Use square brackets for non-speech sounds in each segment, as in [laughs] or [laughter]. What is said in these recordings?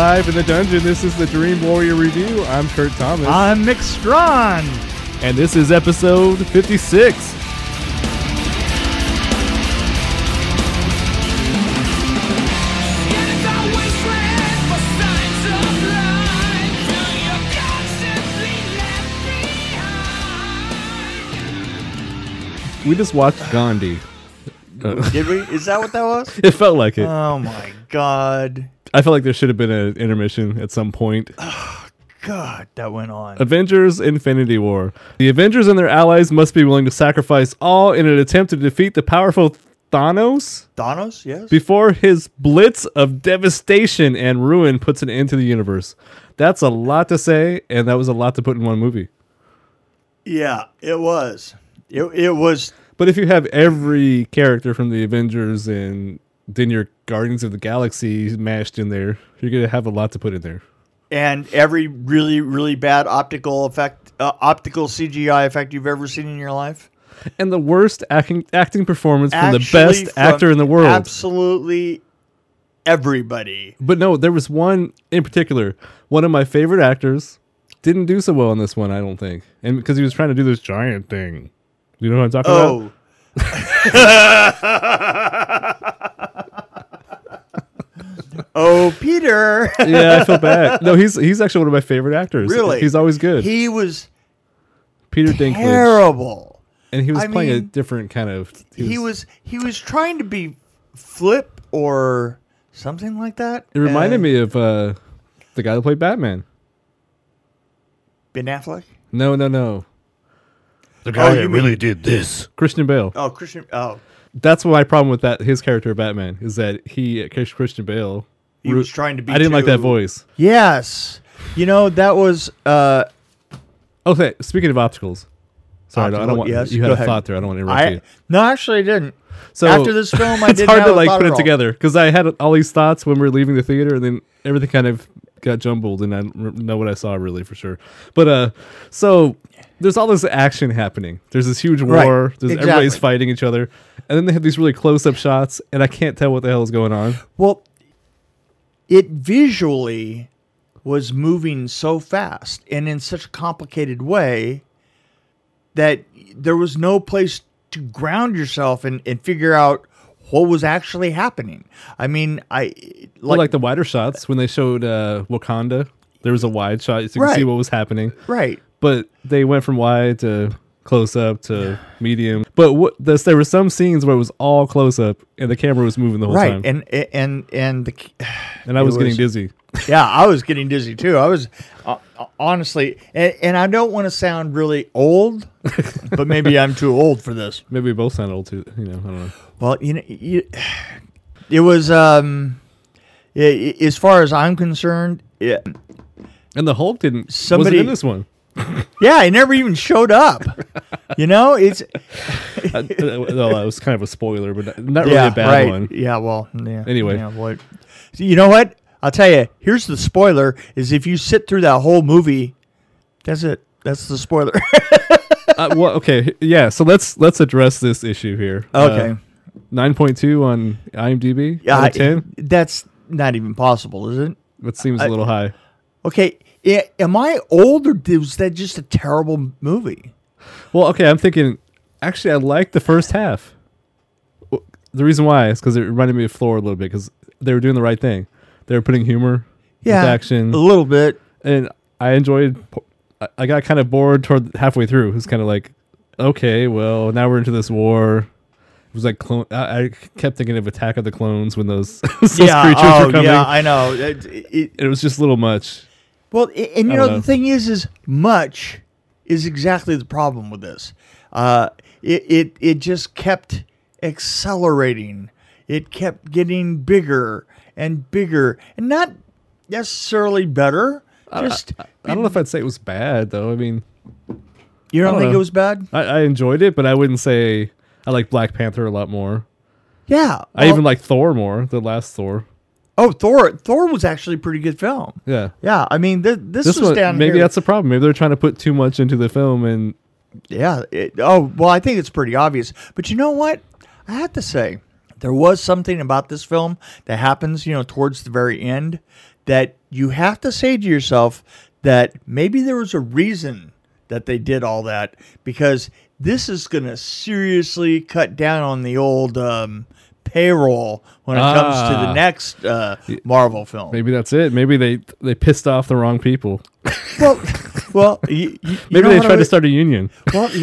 live in the dungeon. This is the Dream Warrior Review. I'm Kurt Thomas. I'm Mick Strawn. and this is episode 56. It's a wasteland for signs of life. Till you're constantly left behind. We just watched Gandhi. Did we? Is that what that was? [laughs] It felt like it. Oh my god. I felt like there should have been an intermission at some point. [sighs] Oh, God, that went on. Avengers Infinity War. The Avengers and their allies must be willing to sacrifice all in an attempt to defeat the powerful Thanos Thanos, yes. before his blitz of devastation and ruin puts an end to the universe. That's a lot to say, and that was a lot to put in one movie. yeah, it was. It, it was But if you have every character from the Avengers and then your Guardians of the Galaxy mashed in there, you're gonna have a lot to put in there. and every really really bad optical effect uh, optical CGI effect you've ever seen in your life. And the worst acting acting performance from the best from actor in the world. Absolutely everybody. But no, there was one in particular. One of my favorite actors didn't do so well in this one, I don't think, and because he was trying to do this giant thing. You know what I'm talking about? [laughs] [laughs] Oh. oh, Peter. [laughs] yeah, I feel bad. No, he's he's actually one of my favorite actors. Really? he's always good. He was Peter Dinklage, terrible. and he was I playing a different kind of. He was he was trying to be flip or something like that. It reminded Uh, me of uh, the guy that played Batman. Ben Affleck. No, no, no. The Oh, guy you that mean- really did this. Christian Bale. Oh, Christian. Oh, That's my problem with that. His character Batman is that he, Christian Bale. He was trying to be. I didn't like that voice. Yes, you know that was. uh Okay, speaking of obstacles. Sorry, I don't- I don't want. yes, you had go a ahead. thought there. I don't want to interrupt I you. no, actually, I didn't. So After this film, I [laughs] it's didn't hard have to a like thought put at it all. together because I had all these thoughts when we were leaving the theater, and then everything kind of got jumbled, and I don't know what I saw really for sure. But uh, so there's all this action happening. There's this huge Right, war. There's, Everybody's exactly. fighting each other, and then they have these really close-up shots, and I can't tell what the hell is going on. Well, it visually was moving so fast and in such a complicated way that there was no place to ground yourself and, and figure out what was actually happening. I mean, I Like, like, like the wider shots when they showed uh, Wakanda, there was a wide shot so you can Right. see what was happening. right. but they went from wide to close up to medium. But what this, there were some scenes where it was all close up and the camera was moving the whole Right. time, And and and the [sighs] and I was it getting dizzy. [laughs] yeah, I was getting dizzy too. I was uh, honestly, and, and I don't want to sound really old, [laughs] but maybe I'm too old for this. Maybe we both sound old too. You know, I don't know. Well, you know, you, [sighs] it was um, as far as I'm concerned, yeah, And the Hulk didn't. Somebody- in this one. Yeah, it never even showed up. You know, it's [laughs] Uh, well, that was kind of a spoiler, but not really yeah, a bad right. one. Yeah, well, yeah. Anyway. yeah, what? You know what? I'll tell you. Here's the spoiler: is if you sit through that whole movie, that's it. That's the spoiler. [laughs] uh, well, okay, yeah. So let's let's address this issue here. okay. nine point two on IMDb. Yeah, I- ten. that's not even possible, is it? That seems a little high. Okay, am I old or was that just a terrible movie? Well, okay, I'm thinking. Actually, I liked the first half. The reason why is because it reminded me of Thor a little bit because they were doing the right thing. They were putting humor, Yeah, action, a little bit. and I enjoyed. I- I got kind of bored toward halfway through. It was kind of like, okay, well, now we're into this war. It was like clone. I, I kept thinking of Attack of the Clones when those, [laughs] those yeah, creatures oh, were coming. yeah, I know. It, it- it was just a little much. Well, i- and you know, know. the thing is, is much is exactly the problem with this. Uh, it, it it just kept accelerating. It kept getting bigger and bigger, and not necessarily better. Just I don't know if I'd say it was bad though. I mean, you don't don't think know. it was bad? I, I enjoyed it, but I wouldn't say I like Black Panther a lot more. Yeah, I well- even like Thor more. The last Thor. Oh, Thor! Thor was actually a pretty good film. Yeah. Yeah, I mean, th- this, This was one, down maybe here. that's the problem. Maybe they're trying to put too much into the film, and Yeah. It, oh, well, I think it's pretty obvious. But you know what? I have to say, there was something about this film that happens, you know, towards the very end that you have to say to yourself that maybe there was a reason that they did all that because this is going to seriously cut down on the old um, payroll when it comes to the Ah. next uh, Marvel film. Maybe that's it. Maybe they they pissed off the wrong people. Well, [laughs] well, you, you, Maybe they I tried to start a union. Well, [laughs]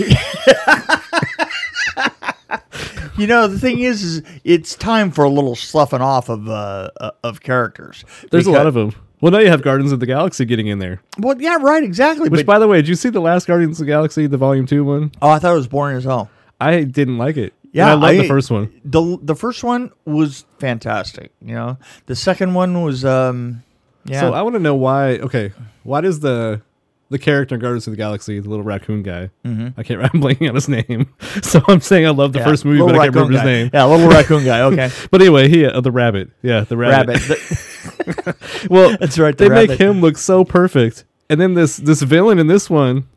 you, know the thing is, is it's time for a little sloughing off of uh, uh, of characters. There's a lot of them. Well, now you have Guardians of the Galaxy getting in there. Well, yeah, right, exactly. Which, but, by the way, did you see the last Guardians of the Galaxy, the Volume Two one? oh, I thought it was boring as hell. I didn't like it. And Yeah, I love I- the first one. the The first one was fantastic. You know, the second one was um, yeah. So I want to know why. Okay, why does the the character in Guardians of the Galaxy, the little raccoon guy, I can't. I'm blanking on his name. [laughs] So I'm saying I love the Mm-hmm. Yeah, first movie, but I can't remember his name. Yeah, little raccoon guy. Okay, [laughs] But anyway, he uh, the rabbit. Yeah, the rabbit. rabbit. [laughs] Well, That's right, the They make him look so perfect, and then this this villain in this one,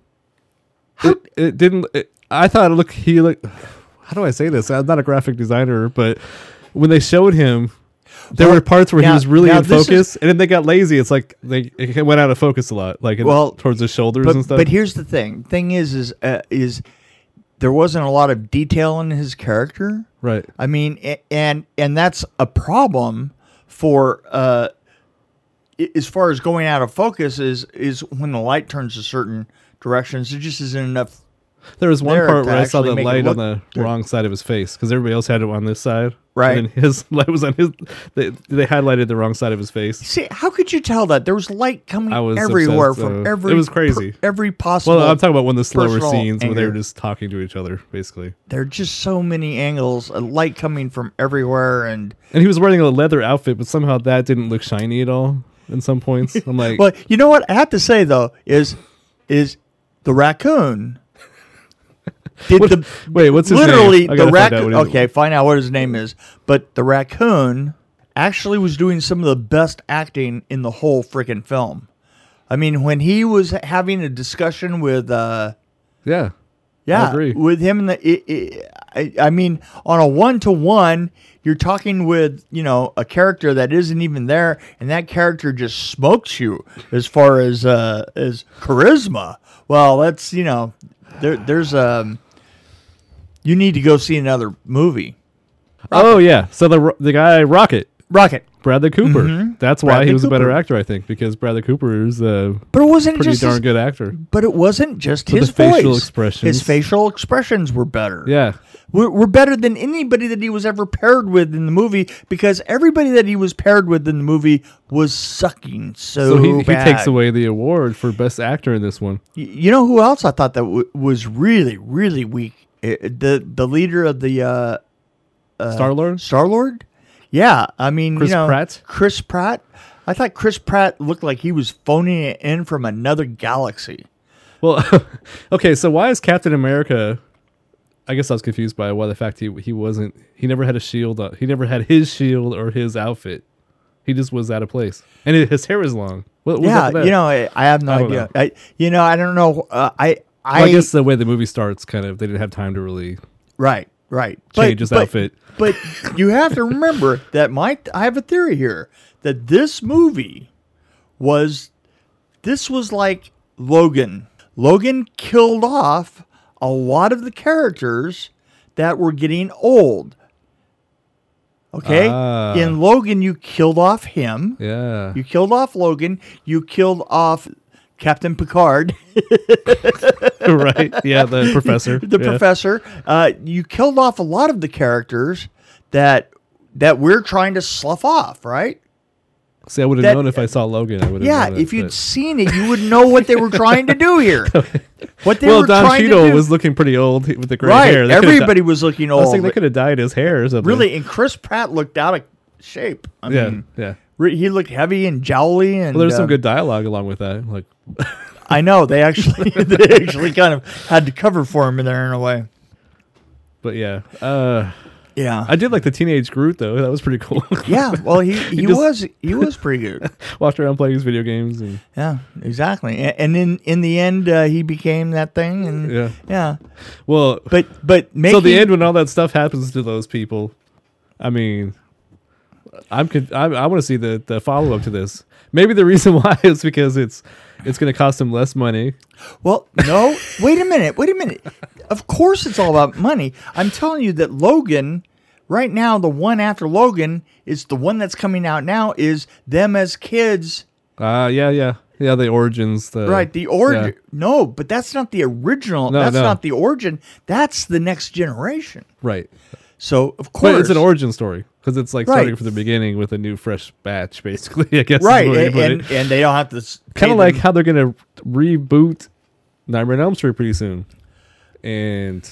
it, it didn't. It, I thought it look he look. How do I say this? I'm not a graphic designer, but when they showed him, there Well, were parts where now- he was really in this is- focus, and then they got lazy. It's like they it went out of focus a lot, like in- Well, towards his shoulders but, and stuff. but here's the thing. Thing is, is uh, is there wasn't a lot of detail in his character. right. I mean, and and that's a problem for uh, as far as going out of focus is is when the light turns a certain directions. There just isn't enough. There was one there part where I saw the light on the good. wrong side of his face because everybody else had it on this side. Right. And his [laughs] light was on his. They, they highlighted the wrong side of his face. See, how could you tell that there was light coming was everywhere obsessed, from uh, every? it was crazy. per- every possible. Well, I'm talking about one of the slower scenes where they were just talking to each other, basically. there are just so many angles, uh, light coming from everywhere, and And he was wearing a leather outfit, but somehow that didn't look shiny at all. In some points, I'm [laughs] like, But you know what I have to say though is is the raccoon did What- the wait, what's his literally name? The gotta find out raccoon okay find out what his name is but the raccoon actually was doing some of the best acting in the whole freaking film I mean when he was having a discussion with uh yeah, yeah, agree. with him. The, it, it, I, I mean, on a one to one, you're talking with you know a character that isn't even there, and that character just smokes you as far as uh, as charisma. Well, that's you know, there, there's um, you need to go see another movie. Oh yeah. So the the guy Rocket, Rocket, Bradley Cooper. That's why Mm-hmm. Bradley he was a better actor, I think, because Bradley Cooper is a but it wasn't pretty just darn his, good actor. but it wasn't just But his facial expressions. His facial expressions were better. Yeah. were, were better than anybody that he was ever paired with in the movie because everybody that he was paired with in the movie was sucking so, So he, he takes away the award for best actor in this one. Y- You know who else I thought that w- was really really weak? Uh, the the leader of the uh, Star Lord. Star Lord. Yeah, I mean, Chris you know, Pratt? Chris Pratt. I thought Chris Pratt looked like he was phoning it in from another galaxy. Well, [laughs] okay. So why is Captain America? I guess I was confused by why the fact he he wasn't. He never had a shield. On, he never had his shield or his outfit. He just was out of place, and it, his hair was long. What, what was up yeah, you know, I, I have no I idea. know. I, you know, I don't know. Uh, I I, Well, I guess the way the movie starts, kind of, they didn't have time to really Right, right. change his outfit. But you have to remember [laughs] that my I have a theory here that this movie was this was like Logan. Logan killed off a lot of the characters that were getting old. Okay? Ah. In Logan you killed off him. Yeah. You killed off Logan. You killed off Captain Picard. [laughs] right. Yeah. The professor. the Yeah. professor. Uh, you killed off a lot of the characters that that we're trying to slough off, right? See, I would have known if I saw Logan. I would have. Yeah, known it, if you'd but- seen it, you would know what they were trying to do here. [laughs] What they well, were Don trying to Cheadle do. was looking pretty old with the gray right. hair. They Everybody was looking old. I thinking they could have dyed his hair or something. really, and Chris Pratt looked out of shape. I Yeah. mean, yeah. He looked heavy and jowly, and Well, there's uh, some good dialogue along with that. Like, [laughs] I know they actually [laughs] they actually kind of had to cover for him in there in a way. but yeah. Uh, Yeah, I did like the teenage Groot though. That was pretty cool. [laughs] yeah. Well, he he, just- was he was pretty good. Walked around playing his video games and Yeah, exactly. A- And in in the end, uh, he became that thing, and yeah. yeah. Well, But but making so the end when all that stuff happens to those people, I mean, I'm, con- I, I want to see the the follow up to this. Maybe the reason [laughs] why is because it's it's going to cost them less money. Well, no. wait a minute. Wait a minute. Of course, it's all about money. I'm telling you that Logan, right now, the one after Logan is the one that's coming out now. Is them as kids, Uh yeah, yeah, yeah. The origins, the right? The origin. yeah. No, but that's not the original. No, that's no. not the origin. That's the next generation. right. So of course, But it's an origin story because it's like Right. starting from the beginning with a new fresh batch, basically. [laughs] I guess. right? the way to And, and, and they don't have to kind of like how they're gonna reboot Nightmare on Elm Street pretty soon, and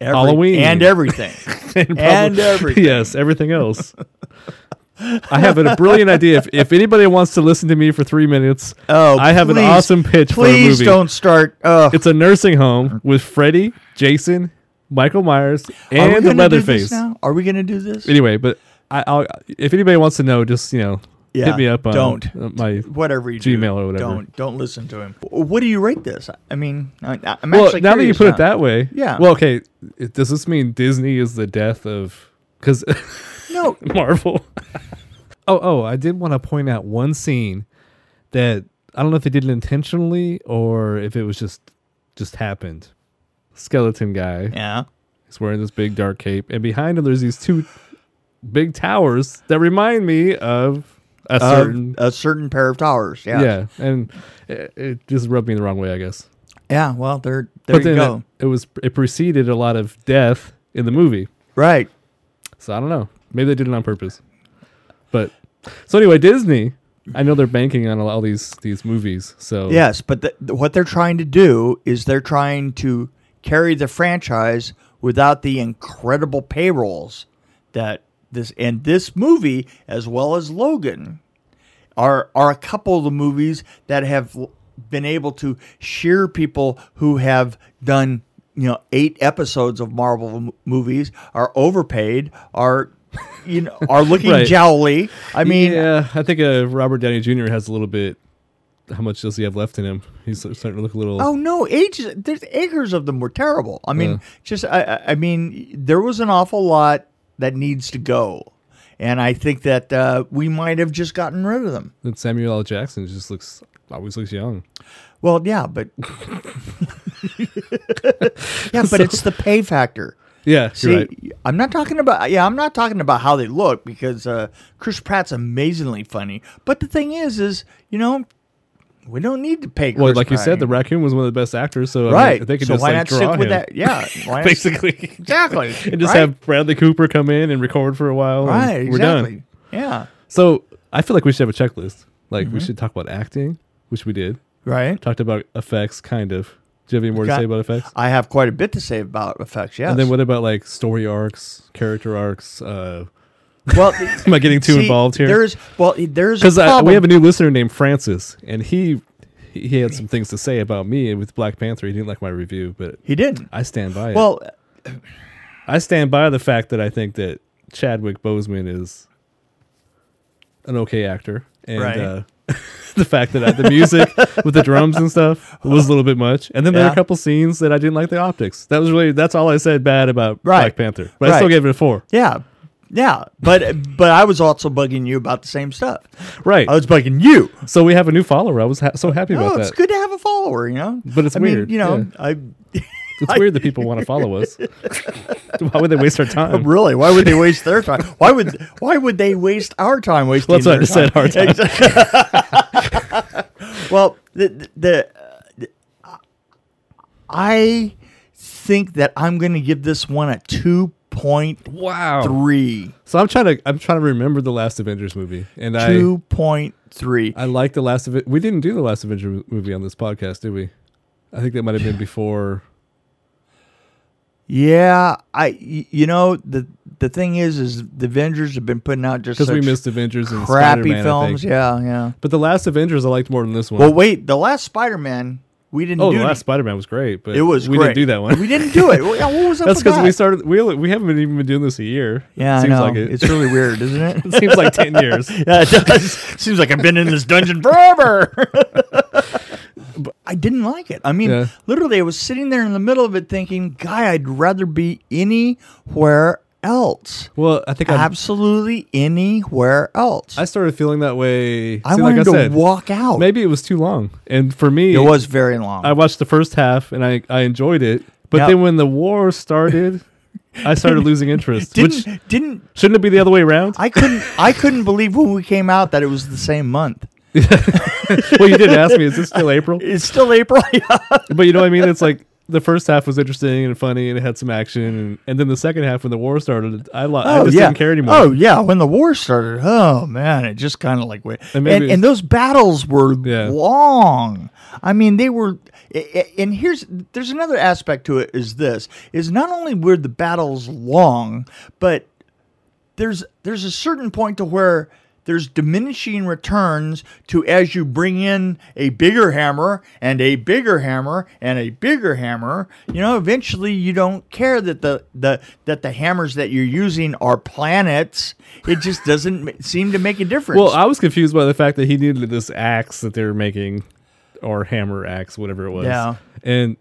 every- Halloween. and everything. [laughs] and, And everything. [laughs] yes, everything else. I have a brilliant idea. If, if anybody wants to listen to me for three minutes, Oh, I have an awesome pitch for a Please don't start. Uh, It's a nursing home with Freddy, Jason, Michael Myers, and the do Leatherface. now? Are we going to do this? Anyway, but I, I'll, if anybody wants to know, just you know, Yeah, hit me up on don't. uh, my. whatever you do, Gmail or whatever. Don't don't listen to him. What do you rate this? I mean, I, I'm Well, actually now that you put it that way, Yeah. Well, okay, it- does this mean Disney is the death of? Because [laughs] No, Marvel. [laughs] oh, oh, I did want to point out one scene that I don't know if they did it intentionally or if it was just just happened. Skeleton guy. yeah, He's wearing this big dark cape, and behind him there's these two big towers that remind me of a Of certain. a certain pair of towers. Yeah, yeah, and it, it just rubbed me the wrong way, I guess. yeah. Well, there, there but you go. It, it was it preceded a lot of death in the movie. right. So I don't know. Maybe they did it on purpose. But so anyway, Disney. I know they're banking on all these these movies. So Yes, but the- what they're trying to do is they're trying to carry the franchise without the incredible payrolls that this and this movie as well as Logan are are a couple of the movies that have been able to shear people who have done you know eight episodes of Marvel movies are overpaid are you know are looking [laughs] Right. jowly. I mean, yeah, I think uh, Robert Downey Jr. has a little bit. How much does he have left in him? He's starting to look a little. Oh no, ages. There's acres of them were terrible. I mean, Yeah. just I, I- mean, there was an awful lot that needs to go, and I think that uh, we might have just gotten rid of them. And Samuel L. Jackson just looks always looks young. Well, yeah, but [laughs] yeah, but it's the pay factor. Yeah, See, right. I'm not talking about yeah, I'm not talking about how they look because uh, Chris Pratt's amazingly funny. But the thing is, is you know, we don't need to pay. Well, Chris like you said, the raccoon was one of the best actors. So I mean, right. they could so just why like not draw stick with him, that? Yeah, [laughs] basically, exactly, [laughs] and just right? have Bradley Cooper come in and record for a while. and right. we're Exactly. done. Yeah. So I feel like we should have a checklist. Like Mm-hmm. we should talk about acting, which we did. Right. Talked about effects, kind of. Do you have any more to say about effects? I have quite a bit to say about effects. Yes. And then what about like story arcs, character arcs? Uh, Well, [laughs] am I getting too see, involved here? There's well, there's Because we have a new listener named Francis, and he he had some things to say about me with Black Panther. He didn't like my review, but he didn't. I stand by it. Well, I stand by the fact that I think that Chadwick Boseman is an okay actor, and Right. uh, [laughs] the fact that I, the music [laughs] with the drums and stuff was a little bit much. And then there were Yeah. a couple scenes that I didn't like the optics. That was really that's all I said bad about Right. Black Panther, but I still gave it a four. yeah, yeah, but but I was also bugging you about the same stuff. Right. I was bugging you. so we have a new follower. I was ha- so happy Oh, about it's that. good to have a follower, you know. But it's I mean, weird, you know. yeah. I It's [laughs] weird that people want to follow us. [laughs] Why would they waste our time? really. Why would they waste their time? Why would Why would they waste our time wasting? Well, that's what I just said, our time. [laughs] well, the the, the I think that I'm going to give this one a two point Wow. three. So I'm trying to I'm trying to remember the last Avengers movie, and I Two point three. I like the last of it. We didn't do the last Avengers movie on this podcast, did we? I think that might have been before. Yeah, I y- you know the the thing is is the Avengers have been putting out just Because we such missed Avengers and crappy Spider-Man, I films. think. Yeah, yeah. But the last Avengers I liked more than this one. Well, wait, the last Spider-Man we didn't oh, do. the last Spider-Man was great, but it was we great. didn't do that one. We didn't do it. [laughs] What was up That's because that? we started. We we haven't even been doing this a year. Yeah, I seems know. like it. It's really weird, isn't it? [laughs] it seems like ten years. [laughs] Yeah, it does. Seems like I've been in this dungeon forever. but I didn't like it. I mean, Yeah. literally, I was sitting there in the middle of it thinking, guy, I'd rather be anywhere else. Well, I think I Absolutely anywhere else. I started feeling that way. I see, wanted like I to said, walk out. Maybe it was too long, and for me, it was very long. I watched the first half and I I enjoyed it, but then when the war started, [laughs] I started losing interest. didn't which didn't shouldn't it be the other way around? I couldn't I couldn't believe when we came out that it was the same month. [laughs] well, you didn't ask me, is this still [laughs] April? It's still April. yeah. But you know what I mean? It's like the first half was interesting and funny and it had some action, and, and then the second half when the war started, I lo- I oh, just didn't care anymore. Oh yeah, when the war started, oh man, it just kind of like wait. And And, and, those battles were Yeah. long. I mean, they were. And here's there's another aspect to it. Is this is not only were the battles long, but there's there's a certain point to where there's diminishing returns to as you bring in a bigger hammer and a bigger hammer and a bigger hammer you know eventually you don't care that the the that the hammers that you're using are planets it just doesn't seem to make a difference Well, I was confused by the fact that he needed this axe that they were making, or hammer axe, whatever it was. Yeah. And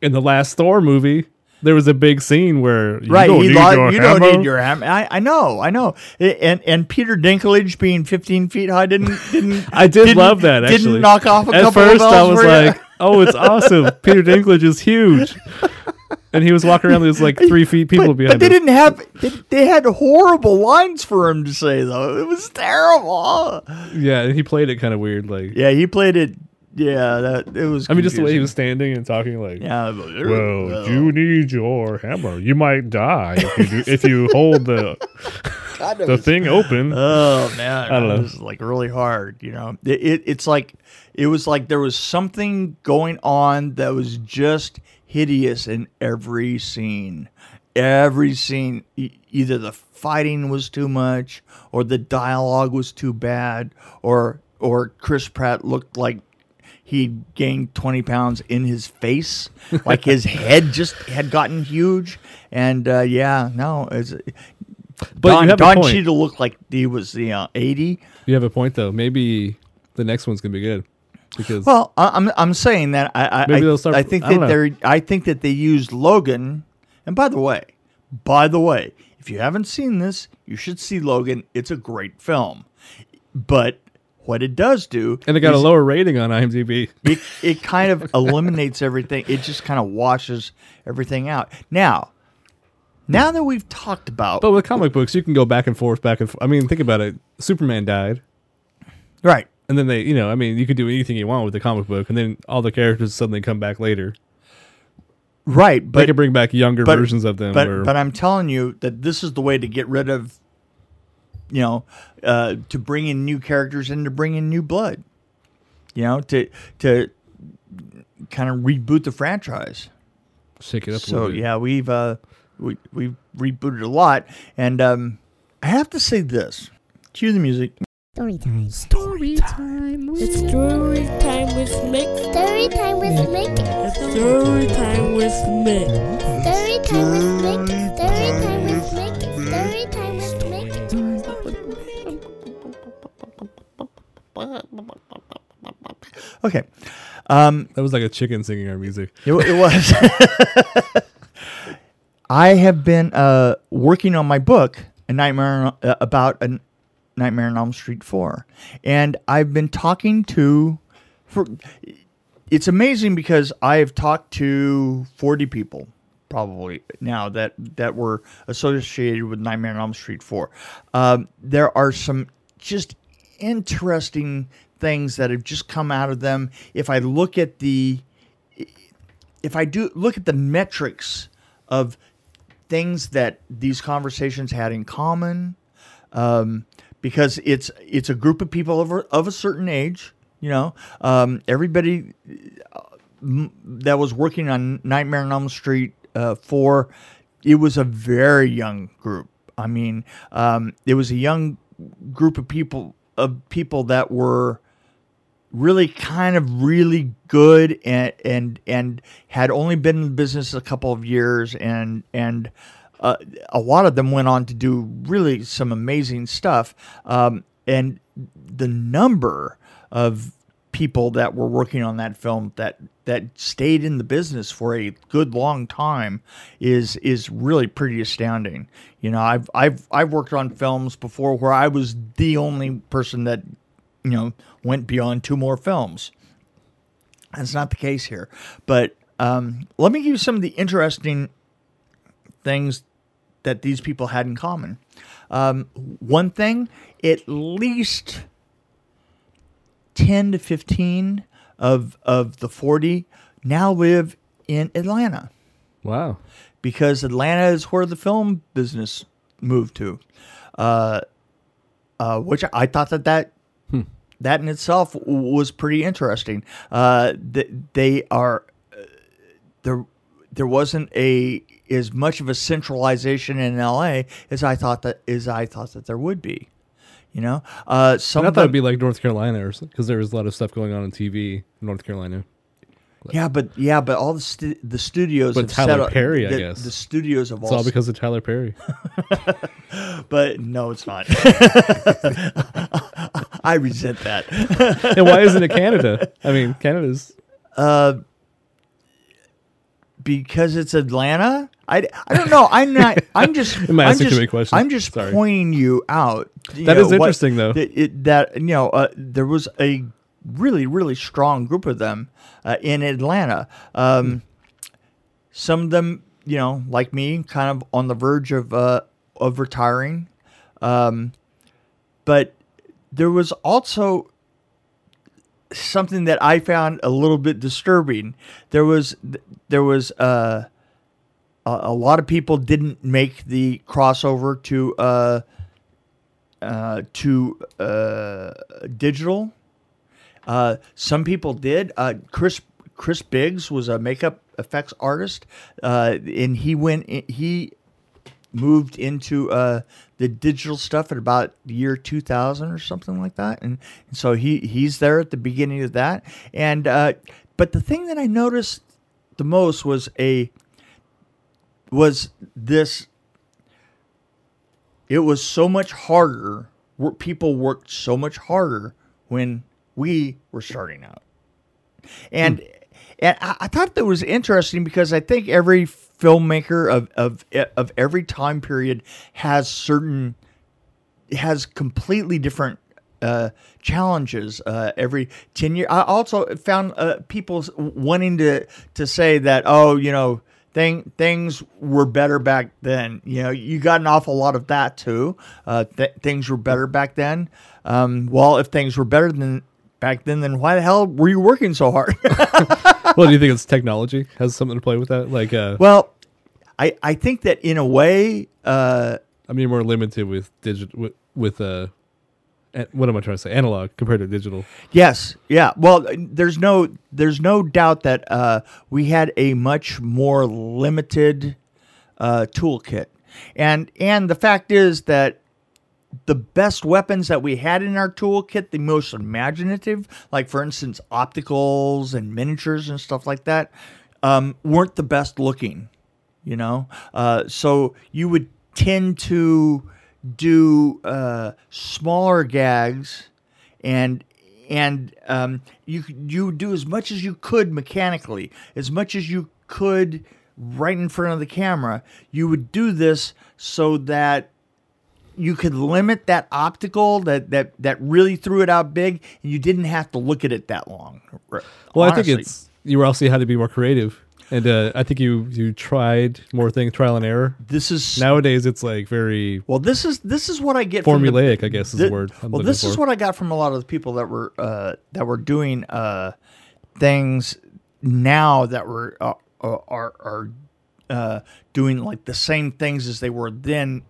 in the last Thor movie, there was a big scene where you Right, don't need lo- your you don't need your hammer. I, I know, I know. And and Peter Dinklage being 15 feet high didn't [laughs] didn't. I did didn't- love that. Actually, Didn't knock off a At couple first, of bells I was you? like, "Oh, it's [laughs] awesome! Peter Dinklage is huge," [laughs] and he was walking around. There's like three feet people but, behind but they him. didn't have. They, they had horrible lines for him to say though. It was terrible. Yeah, he played it kind of weird. Like, Yeah, he played it. Yeah, that it was. I mean, just the way he was standing and talking. Like, Yeah. well, you need your hammer. You might die if you do, if you hold the [laughs] God, the was- thing open. Oh man, I don't know. It was like really hard. You know, it, it it's like it was like there was something going on that was just hideous in every scene. Every scene, e- either the fighting was too much, or the dialogue was too bad, or or Chris Pratt looked like he gained 20 pounds in his face like his [laughs] head just had gotten huge and uh, yeah no it's But Don, you have a Don. Cheadle looked like he was the uh, 80. You have a point though. Maybe the next one's gonna be good because Well, I'm I'm saying that I I, Maybe they'll start- I think that know. they're I think that they used Logan. And by the way, by the way, if you haven't seen this, you should see Logan. It's a great film. But what it does do and it got a lower rating on IMDb. it, it kind of [laughs] eliminates everything. It just kind of washes everything out. Now, now that we've talked about But with comic books, you can go back and forth, back and forth. I mean, think about it. Superman died, right, and then they, you know, I mean, you could do anything you want with the comic book, and then all the characters suddenly come back later. right, they but could bring back younger but- versions of them. But or, but I'm telling you that this is the way to get rid of, you know, uh, to bring in new characters and to bring in new blood. You know, to to kind of reboot the franchise. shake it up. a So little bit. yeah, we've uh, we we've rebooted a lot, and um, I have to say this. Cue the music. Story time. Story time It's story time with Mick. Story time with Mick. It's story time with Mick. Story time with Mick. Okay, um, that was like a chicken singing our music. [laughs] It, it was. I have been uh, working on my book, A Nightmare uh, about a Nightmare on Elm Street Four, and I've been talking to. For, it's amazing because I have talked to forty people probably now that that were associated with Nightmare on Elm Street Four. Um, there are some just interesting things that have just come out of them. If I look at the if I do look at the metrics of things that these conversations had in common, um, because it's it's a group of people of a, certain age, you know, um, everybody uh, that was working on Nightmare on Elm Street uh, four, it was a very young group. I mean, um, it was a young group of people of people that were really kind of really good and and and had only been in business a couple of years and and uh, a lot of them went on to do really some amazing stuff. Um, and the number of people that were working on that film that that stayed in the business for a good long time is is really pretty astounding. You know, I've I've I've worked on films before where I was the only person that you know went beyond two more films. That's not the case here. But um, let me give you some of the interesting things that these people had in common. Um, one thing, at least 10 to 15 of, of the 40 now live in Atlanta Wow. because Atlanta is where the film business moved to. Uh, uh, which I thought that that that in itself was pretty interesting. Uh, th- they are uh, there. There wasn't a as much of a centralization in L.A. as I thought that as I thought that there would be. You know, uh, some I thought it'd be like North Carolina, or because there was a lot of stuff going on in TV in North Carolina. yeah, but yeah, but all the stu- the studios, But Tyler set up- Perry, I the, guess. the studios have It's all all because of Tyler Perry. [laughs] but no, it's not. [laughs] [laughs] I resent that. and why isn't it Canada? I mean, Canada's because it's Atlanta. I, I don't know. I'm not. I'm [laughs] just. Am I I'm asking too just, many questions? I'm just Sorry. pointing you out. you That know, is what- interesting, though. That, it, that you know, uh, there was a really, really strong group of them uh, in Atlanta. Um, Some of them, you know, like me, kind of on the verge of uh, of retiring. Um, but there was also something that I found a little bit disturbing. There was there was uh, a, a lot of people didn't make the crossover to uh, uh, to uh, digital. Uh, some people did. Uh, Chris Chris Biggs was a makeup effects artist, uh, and he went. In, he moved into uh, the digital stuff at about the year 2000 or something like that, and, and so he he's there at the beginning of that. And uh, but the thing that I noticed the most was a was this. It was so much harder. People worked so much harder when we were starting out, and and I, I thought that was interesting because I think every filmmaker of of of every time period has certain has completely different uh, challenges uh, every 10 years. I also found uh, people wanting to, to say that, oh, you know, thing, things were better back then. You know, you got an awful lot of that too. Uh, th- things were better back then. Um, well, if things were better than back then, then why the hell were you working so hard? [laughs] [laughs] well, do you think it's technology has something to play with that? Like, uh, well, I, I think that in a way, uh, I mean, more limited with digital with, with uh, a- what am I trying to say? Analog compared to digital. Yes, yeah. Well, there's no there's no doubt that uh, we had a much more limited uh, toolkit, and and the fact is that the best weapons that we had in our toolkit, the most imaginative, like for instance opticals and miniatures and stuff like that, um, weren't the best looking. You know, uh, so you would tend to do uh, smaller gags and and um, you you do as much as you could mechanically, as much as you could right in front of the camera. You would do this so that you could limit that optical that that that really threw it out big, and you didn't have to look at it that long. Well, I think it's you also had to be more creative, and uh, I think you you tried more things, trial and error. this is Nowadays, it's like very Well, this is this is what I get from the- formulaic. I guess is Thi- the word. I'm well, this is what I got from a lot of the people that were uh, that were doing uh, things now that were uh, uh, are are uh, doing like the same things as they were then,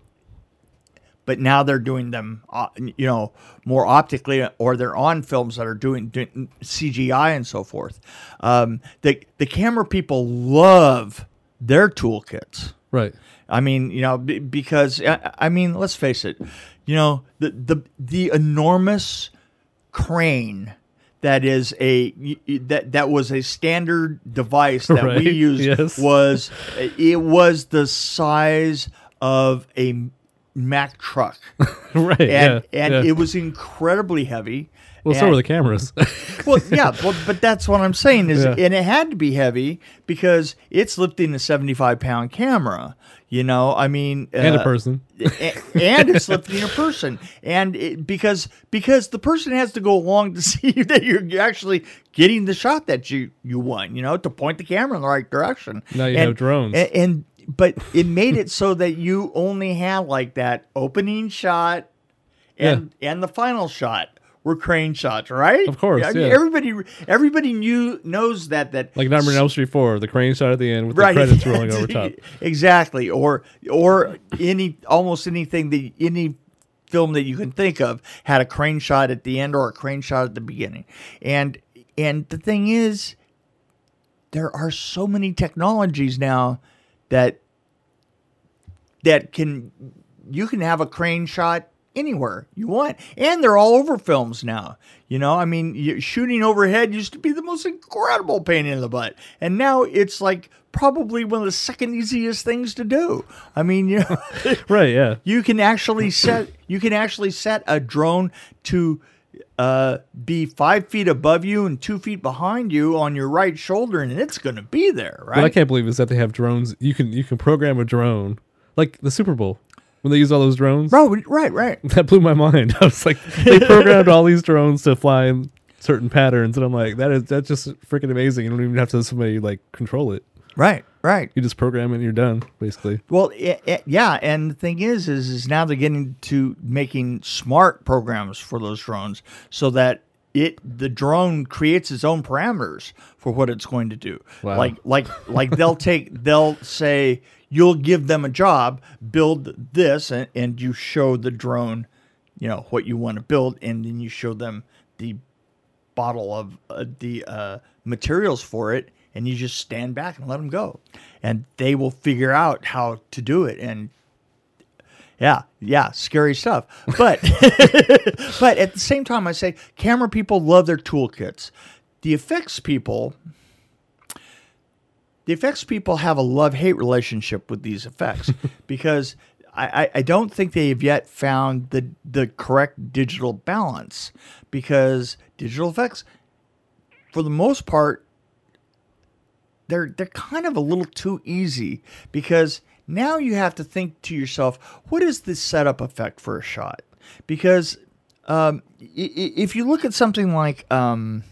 but now they're doing them, uh, you know, more optically, or they're on films that are doing, doing CGI and so forth. Um, the the camera people love their toolkits. right. I mean, you know, b- because I, I mean, let's face it, you know, the the the enormous crane that is a that that was a standard device that we [laughs] used yes. was it was the size of a Mack truck [laughs] right. and yeah. and yeah. it was incredibly heavy Well, so were the cameras. [laughs] well, yeah, well, but that's what I'm saying is, Yeah. and it had to be heavy because it's lifting a 75 pound camera. You know, I mean, and a uh, person. a- and it's lifting a person, and it, because because the person has to go along to [laughs] see that you're actually getting the shot that you you want. You know, to point the camera in the right direction. Now you And- have drones. and, and but it made it so that you only had like that opening shot and and the final shot were crane shots, right? Of course, I mean, yeah. everybody everybody knew knows that that Like Nightmare on Elm Street 4, the crane shot at the end with right the credits rolling [laughs] over top. exactly, or or any almost anything that any film that you can think of had a crane shot at the end or a crane shot at the beginning, and and the thing is, there are so many technologies now that that can you can have a crane shot anywhere you want. And they're all over films now. You know i mean shooting overhead used to be the most incredible pain in the butt. And now it's like probably one of the second easiest things to do. I mean you know [laughs] Right, yeah. you can actually set you can actually set a drone to uh, be five feet above you and two feet behind you on your right shoulder and it's going to be there right What I can't believe is that they have drones. You can you can program a drone like the Super Bowl when they use all those drones. Bro, right right [laughs] That blew my mind. [laughs] I was like, they programmed all these drones to fly in certain patterns, and I'm like, that is that's just freaking amazing. You don't even have to have somebody like control it. right right You just program it and you're done, basically. Well, yeah, and the thing is, is, is now they're getting to making smart programs for those drones, so that it the drone creates its own parameters for what it's going to do. Wow. Like like like they'll take they'll say you'll give them a job, build this, and, and you show the drone, you know what you want to build, and then you show them the bottle of uh, the uh, materials for it, and you just stand back and let them go, and they will figure out how to do it. And yeah, yeah, scary stuff. But [laughs] but at the same time, I say camera people love their toolkits. The effects people. The effects people have a love hate relationship with these effects [laughs] because I, I, I don't think they have yet found the the correct digital balance because digital effects for the most part they're they're kind of a little too easy because now you have to think to yourself what is the setup effect for a shot because um, if you look at something like um,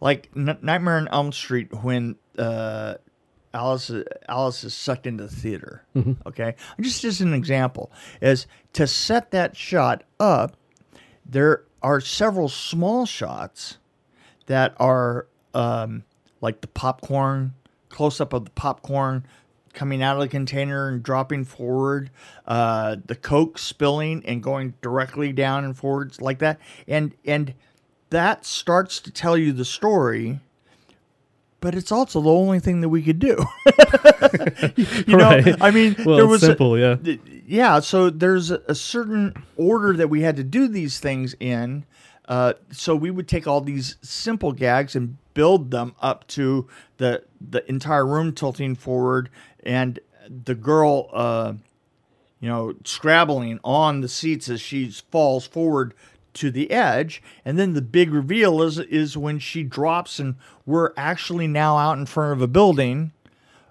like N- Nightmare on Elm Street when uh, Alice Alice is sucked into the theater. Okay, just as an example, is to set that shot up. There are several small shots that are um, like the popcorn close up of the popcorn coming out of the container and dropping forward, uh, the Coke spilling and going directly down and forwards like that, and and that starts to tell you the story. But it's also the only thing that we could do. [laughs] you know, Right. I mean, Well, there was a- simple, yeah. yeah so there's a, a certain order that we had to do these things in uh, so we would take all these simple gags and build them up to the the entire room tilting forward and the girl uh, you know scrabbling on the seats as she falls forward to the edge and then the big reveal is is when she drops and we're actually now out in front of a building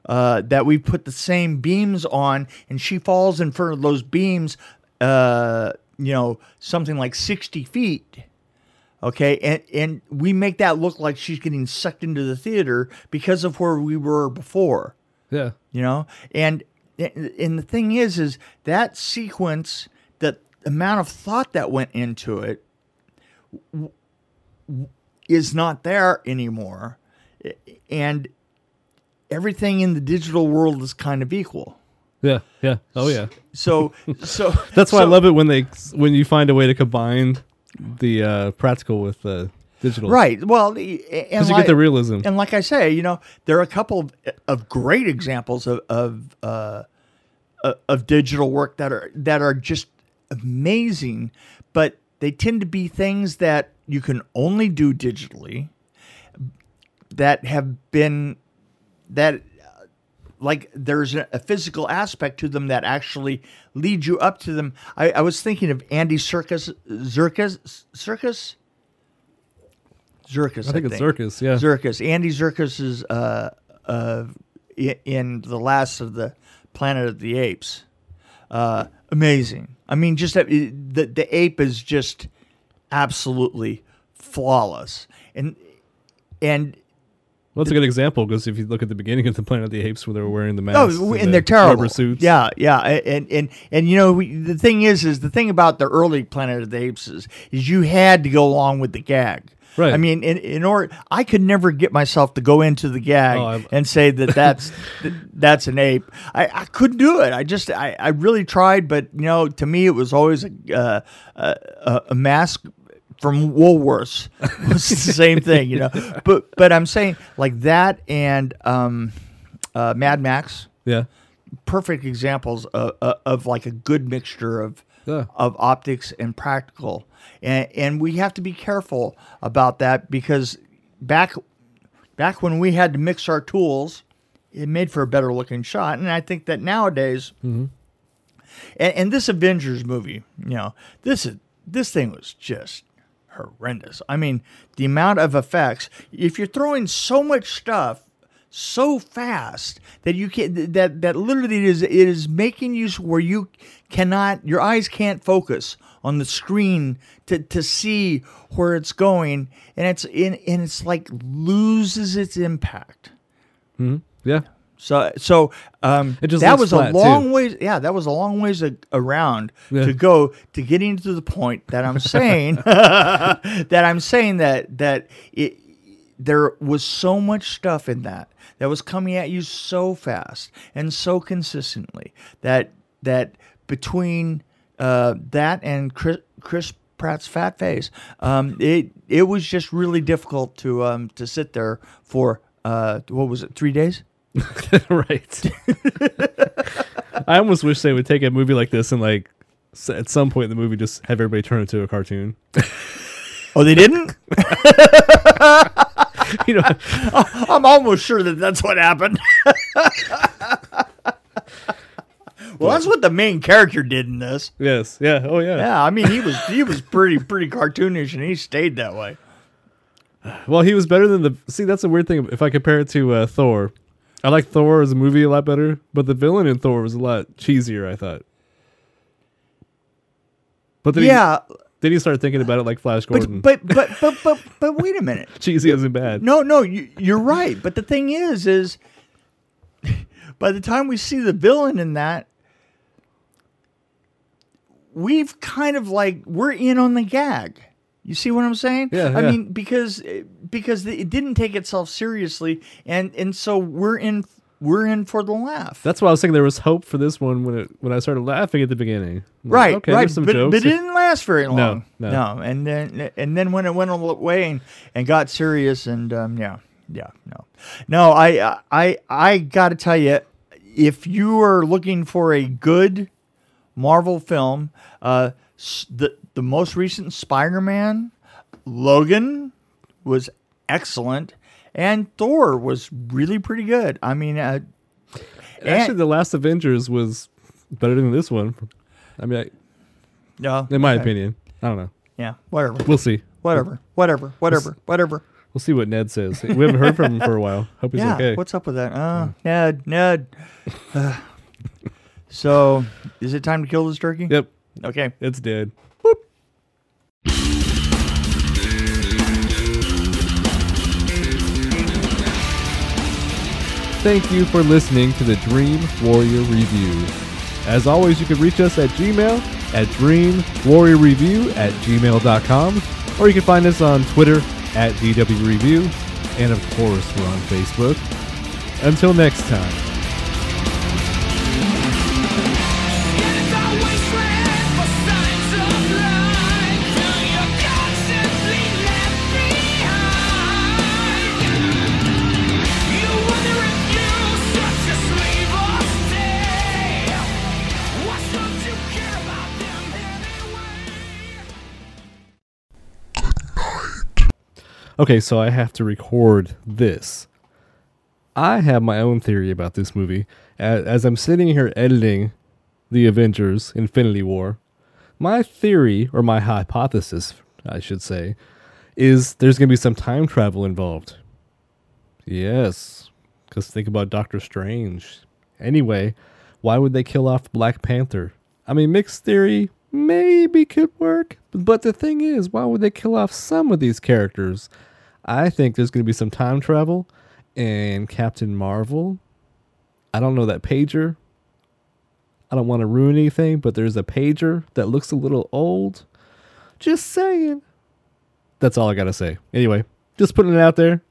uh, that we put the same beams on, and she falls in front of those beams, uh, you know, something like 60 feet. Okay, and and we make that look like she's getting sucked into the theater because of where we were before Yeah. you know and and the thing is is that sequence that amount of thought that went into it is not there anymore and everything in the digital world is kind of equal Yeah. Yeah. Oh yeah. so so [laughs] That's why I love it when they when you find a way to combine the uh, practical with the digital. right well and Because you like- get the realism. And like I say, you know, there are a couple of, of great examples of of, uh, of digital work that are that are just amazing, but they tend to be things that you can only do digitally. That have been that like there's a, physical aspect to them that actually leads you up to them. I, I was thinking of Andy Serkis, Circus, Circus, Zirkus. I think it's Circus. Yeah. Zirkus. Andy Zirkus is uh, uh, in the last of the Planet of the Apes. Uh, amazing. I mean, just that- the the ape is just absolutely flawless, and and Well, that's a good example because if you look at the beginning of the Planet of the Apes, where they were wearing the masks, Oh, and and they're terrible. rubber suits. Yeah, yeah, and and and you know we, the thing is, is the thing about the early Planet of the Apes is, is you had to go along with the gag. Right. I mean, in, in order, I could never get myself to go into the gag Oh, and say that that's [laughs] that, that's an ape. I, I couldn't do it. I just I, I really tried, but you know, to me, it was always a uh, a, a mask from Woolworths. [laughs] It's the same thing, you know. [laughs] But but I'm saying like that and um, uh, Mad Max Yeah. perfect examples of, of, of like a good mixture of Yeah. of optics and practical and and we have to be careful about that because back back when we had to mix our tools it made for a better looking shot and i think that nowadays and, and this avengers movie you know this is this thing was just horrendous i mean the amount of effects if you're throwing so much stuff so fast that you can that that literally it is it is making you where you cannot your eyes can't focus on the screen to, to see where it's going and it's in and it's like loses its impact Mm-hmm. Yeah. So so um, that was a long too. ways. Yeah, that was a long ways a, around Yeah. to go to getting to the point that I'm saying [laughs] that I'm saying that that it there was so much stuff in that that was coming at you so fast and so consistently that that between uh, that and Chris, Chris Pratt's fat face, um, it it was just really difficult to um, to sit there for uh, what was it three days. [laughs] right. I almost wish they would take a movie like this and like at some point in the movie just have everybody turn into a cartoon. [laughs] Oh, they didn't. [laughs] you know, I'm almost sure that that's what happened. well, that's what the main character did in this. yes, yeah, oh yeah. Yeah, I mean, he was he was pretty pretty cartoonish, and he stayed that way. Well, he was better than the. See, that's a weird thing. If I compare it to uh, Thor, I like Thor as a movie a lot better, but the villain in Thor was a lot cheesier. I thought. But then Yeah, he, then you start thinking about it like Flash Gordon. but but but but but but wait a minute. [laughs] cheesy isn't bad. No, no, you, you're right. But the thing is, is [laughs] by the time we see the villain in that, we've kind of like we're in on the gag. You see what I'm saying? Yeah, I yeah. mean, because because it didn't take itself seriously, and and so we're in we're in for the laugh. That's why I was saying there was hope for this one when it when I started laughing at the beginning. I'm like, right, okay, right. some but, jokes. but it didn't last very long. no. No. And then and then when it went away and, and got serious and um, yeah, yeah, no, no. I I I got to tell you, if you are looking for a good Marvel film, uh, the the most recent Spider-Man, Logan, was excellent, and Thor was really pretty good. I mean, uh, Actually, the last Avengers was better than this one. I mean, I, yeah, in my okay. opinion, I don't know. yeah, whatever, We'll see. whatever, whatever, whatever, whatever. We'll see what Ned says. We haven't heard from him for a while. [laughs] Hope he's yeah, okay. what's up with that? Uh, Ned, Ned. Uh, [sighs] so, is it time to kill this turkey? Yep, Okay. it's dead. Thank you for listening to the Dream Warrior Review. As always, you can reach us at Gmail at dreamwarriorreview at gmail.com, or you can find us on Twitter at DW Review, and of course, we're on Facebook. Until next time. Okay, so I have to record this. I have my own theory about this movie. As, I'm sitting here editing the Avengers Infinity War, my theory, or my hypothesis, I should say, is there's going to be some time travel involved. Yes, because think about Doctor Strange. Anyway, why would they kill off Black Panther? I mean, mixed theory maybe could work, but the thing is, why would they kill off some of these characters? I think there's going to be some time travel, and Captain Marvel. I don't know that pager. I don't want to ruin anything, but there's a pager that looks a little old. Just saying. That's all I got to say. Anyway, just putting it out there.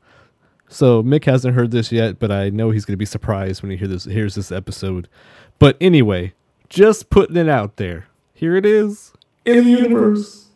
So Mick hasn't heard this yet, but I know he's going to be surprised when he hear this, hears this episode. But anyway, just putting it out there. Here it is in the universe.